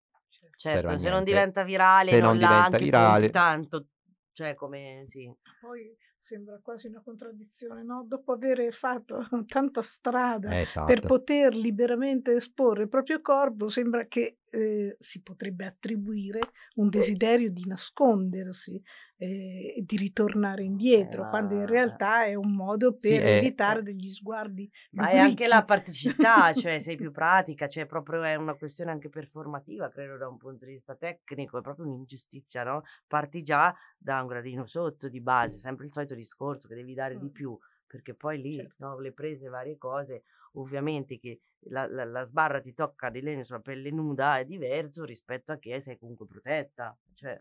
Certo, a se non diventa virale, Se non, non l'ha diventa anche virale. tanto. Cioè, come sì. Poi sembra quasi una contraddizione, no? Dopo aver fatto [LAUGHS] tanta strada esatto. per poter liberamente esporre il proprio corpo, sembra che eh, si potrebbe attribuire un desiderio di nascondersi eh, e di ritornare indietro, Eh, quando in realtà è un modo per Sì, evitare degli sguardi Ma è anche la praticità, [LAUGHS] cioè sei più pratica, cioè proprio è una questione anche performativa, credo da un punto di vista tecnico, è proprio un'ingiustizia, no? Parti già da un gradino sotto di base, sempre il solito discorso che devi dare di Mm. più, perché poi lì, Certo. no, le prese, varie cose, ovviamente che la, la- la sbarra ti tocca di legno sulla pelle nuda è diverso rispetto a che sei comunque protetta, cioè,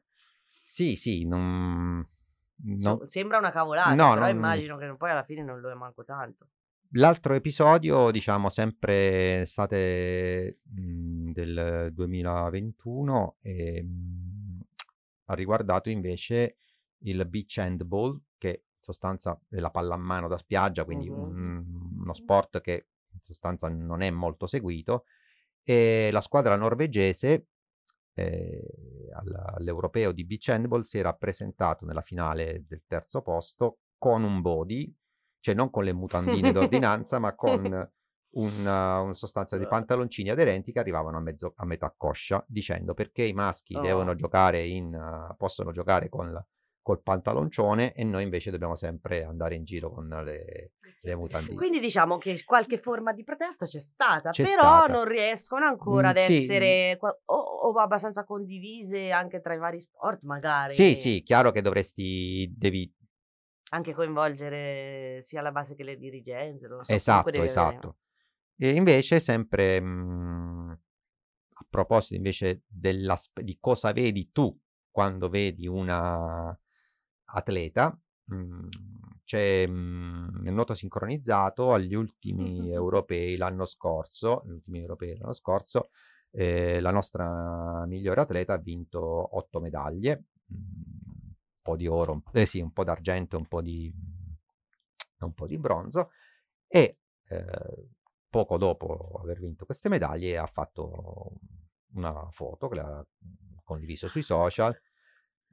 Sì, sì, non... non- sembra una cavolata, No, però non- immagino che poi alla fine non lo è manco tanto. L'altro episodio, diciamo, sempre estate mh, del 2021, e, mh, ha riguardato invece il beach handball, che in sostanza è la pallamano da spiaggia, quindi Mhm. un- uno sport che sostanza non è molto seguito, e la squadra norvegese eh, al- all'europeo di beach handball si era presentato nella finale del terzo posto con un body, cioè non con le mutandine [LAUGHS] d'ordinanza, ma con una, una sostanza di pantaloncini aderenti che arrivavano a, mezzo, a metà coscia, dicendo perché i maschi devono Oh. giocare in, possono giocare con la- col pantaloncione e noi invece dobbiamo sempre andare in giro con le, le mutandine. Quindi diciamo che qualche forma di protesta c'è stata, C'è però stata. non riescono ancora ad Mm, sì, essere qua- o, o abbastanza condivise anche tra i vari sport, magari. Sì, sì, chiaro che dovresti, devi Anche coinvolgere sia la base che le dirigenze. So, Esatto, esatto. E invece sempre mh, a proposito invece di cosa vedi tu quando vedi una atleta, mh, c'è mh, nel nuoto sincronizzato agli ultimi europei l'anno scorso, europei l'anno scorso, eh, la nostra migliore atleta ha vinto otto medaglie, un po' di oro, un- eh sì, un po' d'argento, un po' di, un po' di bronzo e eh, poco dopo aver vinto queste medaglie ha fatto una foto che l'ha condiviso sui social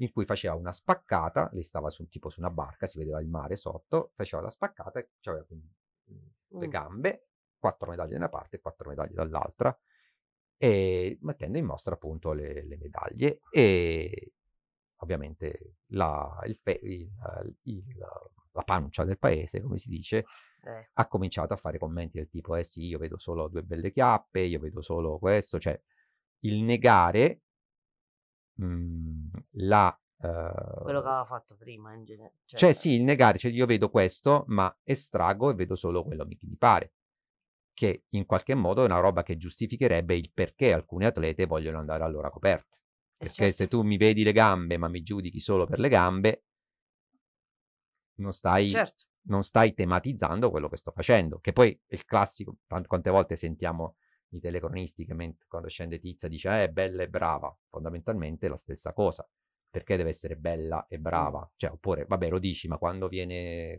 in cui faceva una spaccata, lei stava su, tipo su una barca, si vedeva il mare sotto, faceva la spaccata e aveva quindi mm, le Mm. gambe, quattro medaglie da una parte e quattro medaglie dall'altra, e mettendo in mostra appunto le, le medaglie e ovviamente la, il fe- il- il- la pancia del paese, come si dice, Eh, ha cominciato a fare commenti del tipo, eh sì, io vedo solo due belle chiappe, io vedo solo questo, cioè il negare mm, la... eh, quello che aveva fatto prima in genere. cioè sì, il negare, cioè io vedo questo, ma estraggo e vedo solo quello che mi pare, che in qualche modo è una roba che giustificherebbe il perché alcune atlete vogliono andare all'ora coperte. Eh, Perché se certo. tu mi vedi le gambe, ma mi giudichi solo per le gambe, non stai Certo. non stai tematizzando quello che sto facendo, che poi è il classico, tante quante volte sentiamo i telecronisti che ment- quando scende Tizia dice eh, è bella e brava, fondamentalmente è la stessa cosa. Perché deve essere bella e brava? Cioè, oppure, vabbè, lo dici, ma quando viene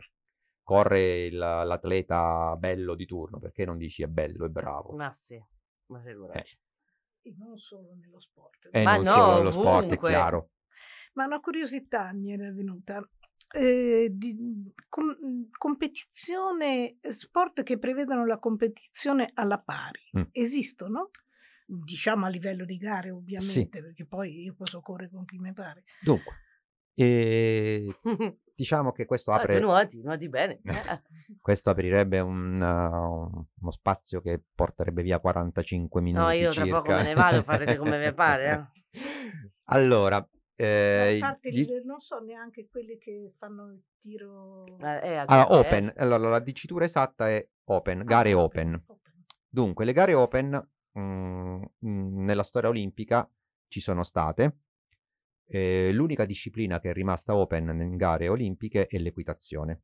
corre il- l'atleta bello di turno, perché non dici è bello e bravo? Ma sì, ma figurati. E non solo nello sport. E Ma non no, solo nello sport, è ovunque. chiaro. Ma una curiosità mi era venuta. Eh, di com- competizione, eh, sport che prevedono la competizione alla pari, Mm. esistono? Diciamo a livello di gare, ovviamente, perché poi io posso correre con chi mi pare. Dunque, eh, [LAUGHS] diciamo che questo Ah, apre, nuoti, nuoti bene. Eh, [LAUGHS] questo aprirebbe un, uh, uno spazio che porterebbe via 45 minuti No, io tra poco circa. me ne vado, farete [LAUGHS] come vi pare. eh. Allora, eh, a parte gli- non so neanche quelli che fanno il tiro Eh, eh, allora, eh. open, allora, la dicitura esatta è open, gare Ah, open. Dunque, le gare open mm, mm, nella storia olimpica ci sono state. eh, l'unica disciplina che è rimasta open in gare olimpiche è l'equitazione.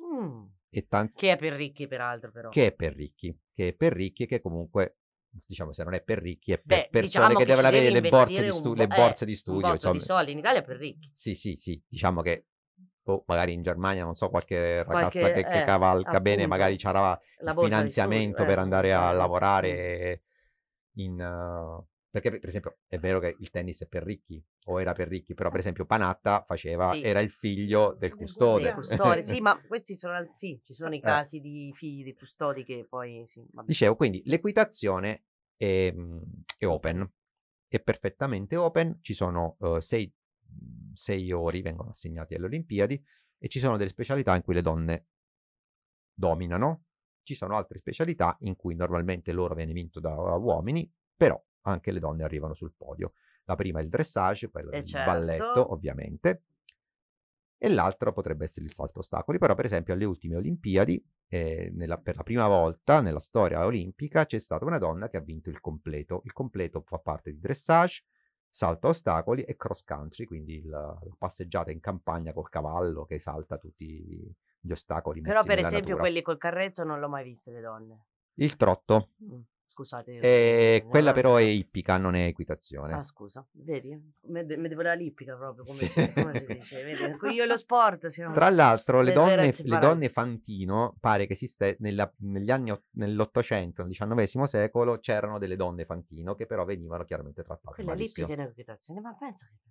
Mm, E tan- Che è per ricchi, peraltro, però. che è per ricchi, che è per ricchi e che comunque, diciamo, se non è per ricchi, è per Beh, persone diciamo che ci devono avere le borse di, stu- un le bo- borse eh, di studio. Insomma. di soldi, in Italia è per ricchi. Sì, sì, sì, diciamo che o magari in Germania, non so, qualche ragazza Qualche- che, che eh, cavalca bene, appunto, magari c'era il finanziamento studio, per eh, andare a eh, lavorare in... uh, perché per esempio è vero che il tennis è per ricchi o era per ricchi, però per esempio Panatta faceva, Sì. era il figlio del Del custode. guardiano. Custodi, [LAUGHS] sì, ma questi sono, sì, ci sono i Eh. casi di figli di custodi che poi, sì. Dicevo, quindi l'equitazione è, mm, è open, è perfettamente open, ci sono eh, sei, sei ori, vengono assegnati alle Olimpiadi, e ci sono delle specialità in cui le donne dominano, ci sono altre specialità in cui normalmente l'oro viene vinto da uomini, però anche le donne arrivano sul podio. La prima è il dressage, quello Eh, del certo. balletto, ovviamente, e l'altro potrebbe essere il salto ostacoli. Però, per esempio, alle ultime Olimpiadi, eh, nella- per la prima volta nella storia olimpica, c'è stata una donna che ha vinto il completo. Il completo fa parte di dressage, salto ostacoli e cross country, quindi il- la passeggiata in campagna col cavallo che salta tutti gli ostacoli. Però messi per nella esempio natura. quelli col carrezzo non l'ho mai viste le donne. Il trotto, Mm, Scusate. eh, quella però è ippica, non è equitazione. Ah, scusa, vedi? Me, me devo la lippica proprio, come, Sì. si, come si dice, vedi? Io lo sport siamo... Tra l'altro, le le donne, le donne Fantino, pare che esiste nella- negli anni, ott- nell'Ottocento, nel XIX secolo, c'erano delle donne Fantino che però venivano chiaramente trattate Quella malissimo. lippica in equitazione, ma pensa che...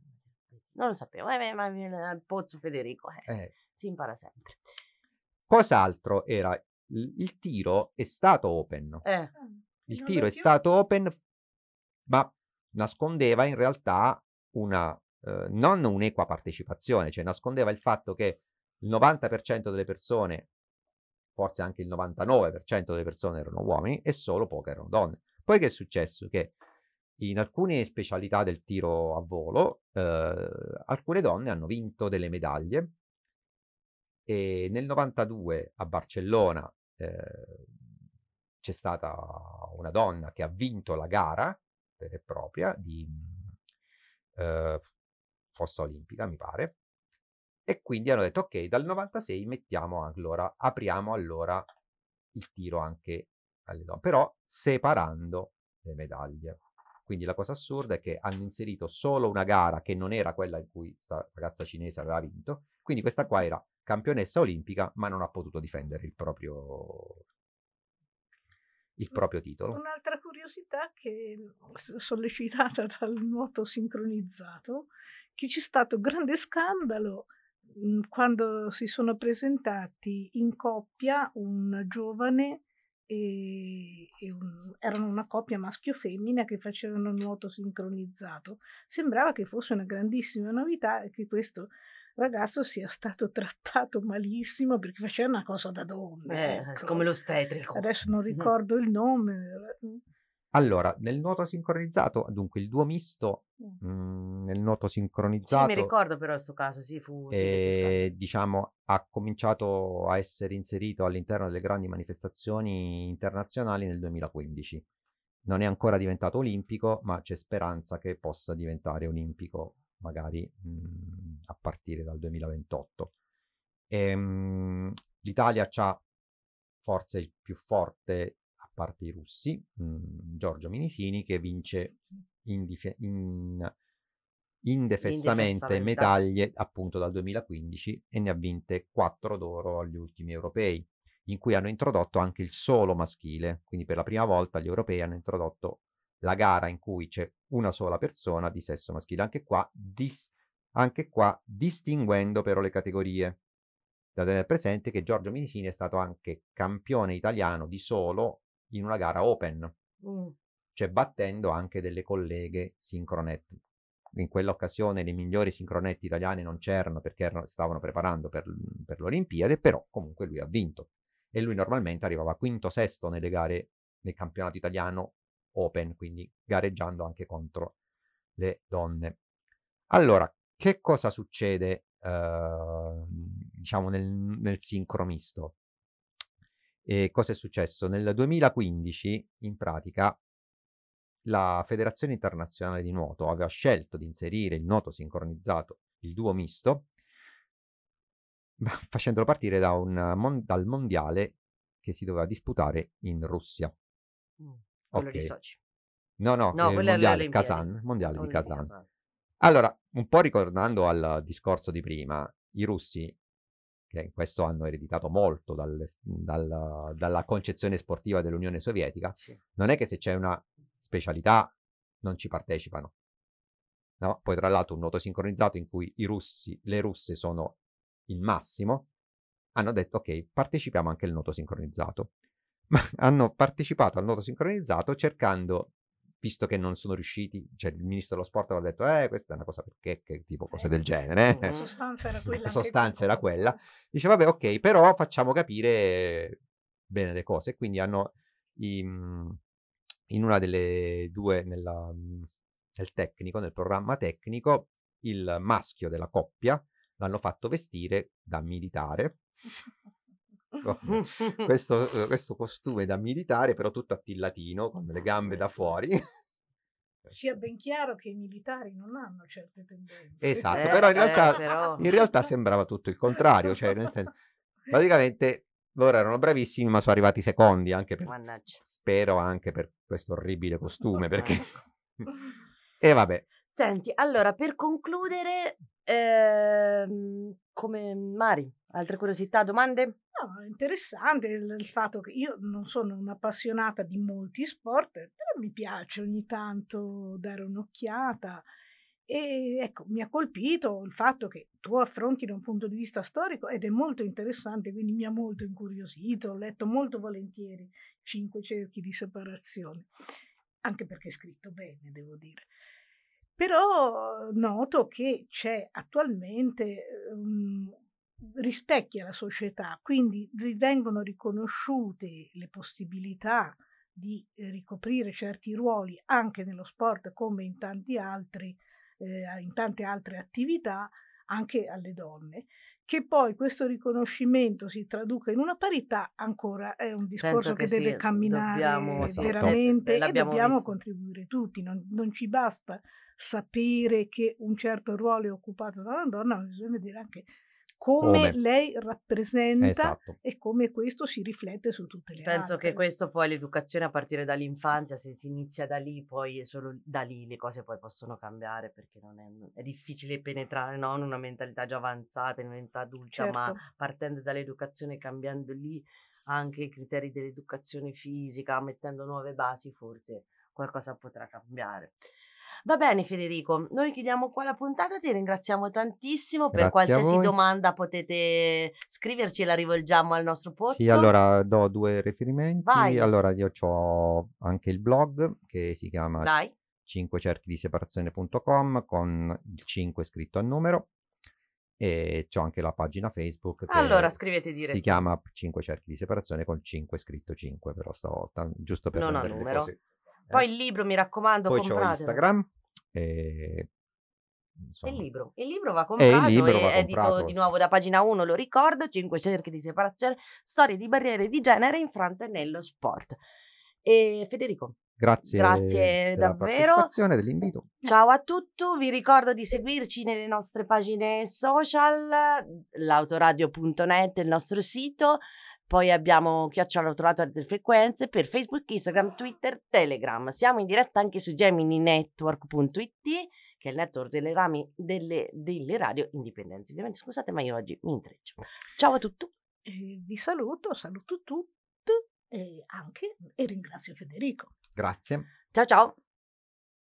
Non lo sapevo, eh, ma viene al pozzo Federico, eh, Eh, si impara sempre. cos'altro era? Il, il tiro è stato open. Eh, Il tiro è stato open, ma nascondeva in realtà una eh, non un'equa partecipazione, cioè nascondeva il fatto che il 90% delle persone, forse anche il 99% delle persone erano uomini e solo poche erano donne. Poi che è successo? Che in alcune specialità del tiro a volo, eh, alcune donne hanno vinto delle medaglie e nel 92 a Barcellona eh, c'è stata una donna che ha vinto la gara vera e propria di eh, fossa olimpica, mi pare, e quindi hanno detto ok, dal 96 mettiamo allora, apriamo allora il tiro anche alle donne, però separando le medaglie. Quindi la cosa assurda è che hanno inserito solo una gara che non era quella in cui sta ragazza cinese aveva vinto, quindi questa qua era campionessa olimpica, ma non ha potuto difendere il proprio, il proprio titolo. Un'altra curiosità che s- sollecitata [LAUGHS] dal nuoto sincronizzato, che c'è stato grande scandalo mh, quando si sono presentati in coppia un giovane e, e un- erano una coppia maschio-femmina che facevano nuoto sincronizzato. Sembrava che fosse una grandissima novità e che questo ragazzo sia stato trattato malissimo perché faceva una cosa da donna. eh, ecco. come l'ostetrico. Adesso non Mhm. ricordo il nome. Allora, nel nuoto sincronizzato, dunque il duo misto, Mm. mh, nel nuoto Sì, mi sincronizzato, ricordo però questo caso, sì, fu... sì, eh, diciamo, ha cominciato a essere inserito all'interno delle grandi manifestazioni internazionali nel 2015. Non è ancora diventato olimpico, ma c'è speranza che possa diventare olimpico magari mh, a partire dal 2028. Ehm, L'Italia ha forse il più forte, a parte i russi, mh, Giorgio Minisini, che vince indife- in- Indefessamente. medaglie appunto dal 2015 e ne ha vinte 4 d'oro agli ultimi europei, in cui hanno introdotto anche il solo maschile, quindi per la prima volta gli europei hanno introdotto la gara in cui c'è una sola persona di sesso maschile, anche qua, dis- anche qua distinguendo però le categorie. Da tenere presente che Giorgio Minisini è stato anche campione italiano di solo in una gara open, Mm. cioè battendo anche delle colleghe sincronet. In quell'occasione le migliori sincronetti italiane non c'erano perché erano- stavano preparando per, per l'Olimpiade, però comunque lui ha vinto. E lui normalmente arrivava quinto sesto nelle gare del campionato italiano open, quindi gareggiando anche contro le donne. Allora, che cosa succede, eh, diciamo, nel, nel sincro misto? E cosa è successo? Nel 2015, in pratica, la Federazione Internazionale di Nuoto aveva scelto di inserire il nuoto sincronizzato, il duo misto, [LAUGHS] facendolo partire da mon- dal mondiale che si doveva disputare in Russia. Mm. Quello Ok. di Sochi. No, no, No, eh, mondiale. Kazan, mondiale di Kazan. Kazan. Allora, un po' ricordando al discorso di prima, i russi, che in questo hanno ereditato molto dal- dalla- dalla concezione sportiva dell'Unione Sovietica, Sì. non è che se c'è una specialità non ci partecipano. No? Poi tra l'altro un nuoto sincronizzato in cui i russi, le russe sono il massimo, hanno detto ok, partecipiamo anche al nuoto sincronizzato. Ma hanno partecipato al nuoto sincronizzato cercando, visto che non sono riusciti, cioè il ministro dello sport aveva detto eh questa è una cosa perché, che tipo cose del genere. Mm. La sostanza era [LAUGHS] quella. La sostanza era quella. Dice, vabbè, ok, però facciamo capire bene le cose. Quindi hanno in, in una delle due, nella, nel tecnico, nel programma tecnico, il maschio della coppia l'hanno fatto vestire da militare. [LAUGHS] Questo, eh, questo costume da militare, però tutto attillatino, con le gambe da fuori. [LAUGHS] Sia ben chiaro che i militari non hanno certe tendenze. Esatto, Eh, però in eh, realtà, però- in realtà sembrava tutto il contrario, cioè nel senso, praticamente loro erano bravissimi, ma sono arrivati secondi anche per, Mannaggia. spero anche per questo orribile costume, perché... [LAUGHS] [LAUGHS] e vabbè, Senti, allora per concludere, ehm, come Mari, altre curiosità, domande? No, interessante il, fatto che io non sono un'appassionata di molti sport, però mi piace ogni tanto dare un'occhiata. E ecco, mi ha colpito il fatto che tu affronti da un punto di vista storico ed è molto interessante, quindi mi ha molto incuriosito, ho letto molto volentieri Cinque cerchi di separazione, anche perché è scritto bene, devo dire. Però noto che c'è attualmente um, rispecchia la società, quindi vengono riconosciute le possibilità di eh, ricoprire certi ruoli anche nello sport come in tanti altri eh, in tante altre attività anche alle donne. Che poi questo riconoscimento si traduca in una parità ancora è un discorso che, che deve sì, camminare dobbiamo- sì, veramente eh, e dobbiamo visto. contribuire tutti. Non, non ci basta sapere che un certo ruolo è occupato da una donna, ma bisogna vedere anche come, Come. lei rappresenta esatto. e come questo si riflette su tutte le Penso altre. che questo poi l'educazione a partire dall'infanzia, se si inizia da lì, poi è solo da lì le cose poi possono cambiare perché non è, è difficile penetrare no, in una mentalità già avanzata, in un'età adulta, ma Certo. partendo dall'educazione, cambiando lì anche i criteri dell'educazione fisica, mettendo nuove basi, forse qualcosa potrà cambiare. Va bene Federico, noi chiudiamo qua la puntata, ti ringraziamo tantissimo, per Grazie qualsiasi domanda potete scriverci e la rivolgiamo al nostro pozzo. Sì, allora do due riferimenti. Vai. Allora, io ho anche il blog che si chiama Dai, 5 cerchi di separazione.com con il 5 scritto a numero e c'ho anche la pagina Facebook Allora, scrivete si direttamente. chiama 5 cerchi di separazione con 5 scritto 5 però stavolta, giusto per Non a numero. Cose- eh. Poi il libro, mi raccomando, Poi compratelo. Instagram e E insomma, il libro. Il libro va E il comprato e, libro va edito comprato. di nuovo da pagina 1, lo ricordo, 5 cerchi di separazione, storie di barriere di genere infrante nello sport. E Federico, grazie, Grazie davvero. dell'invito. ciao a tutti, vi ricordo di seguirci nelle nostre pagine social, l'autoradio.net, il nostro sito, Poi abbiamo Chiocciola Autoradio delle Frequenze per Facebook, Instagram, Twitter, Telegram. Siamo in diretta anche su gemininetwork.it che è il network delle, rami, delle, delle radio indipendenti. Ovviamente scusate ma io oggi mi intreccio. Ciao a tutti. Vi saluto, saluto tutti e anche e ringrazio Federico. Grazie. Ciao ciao.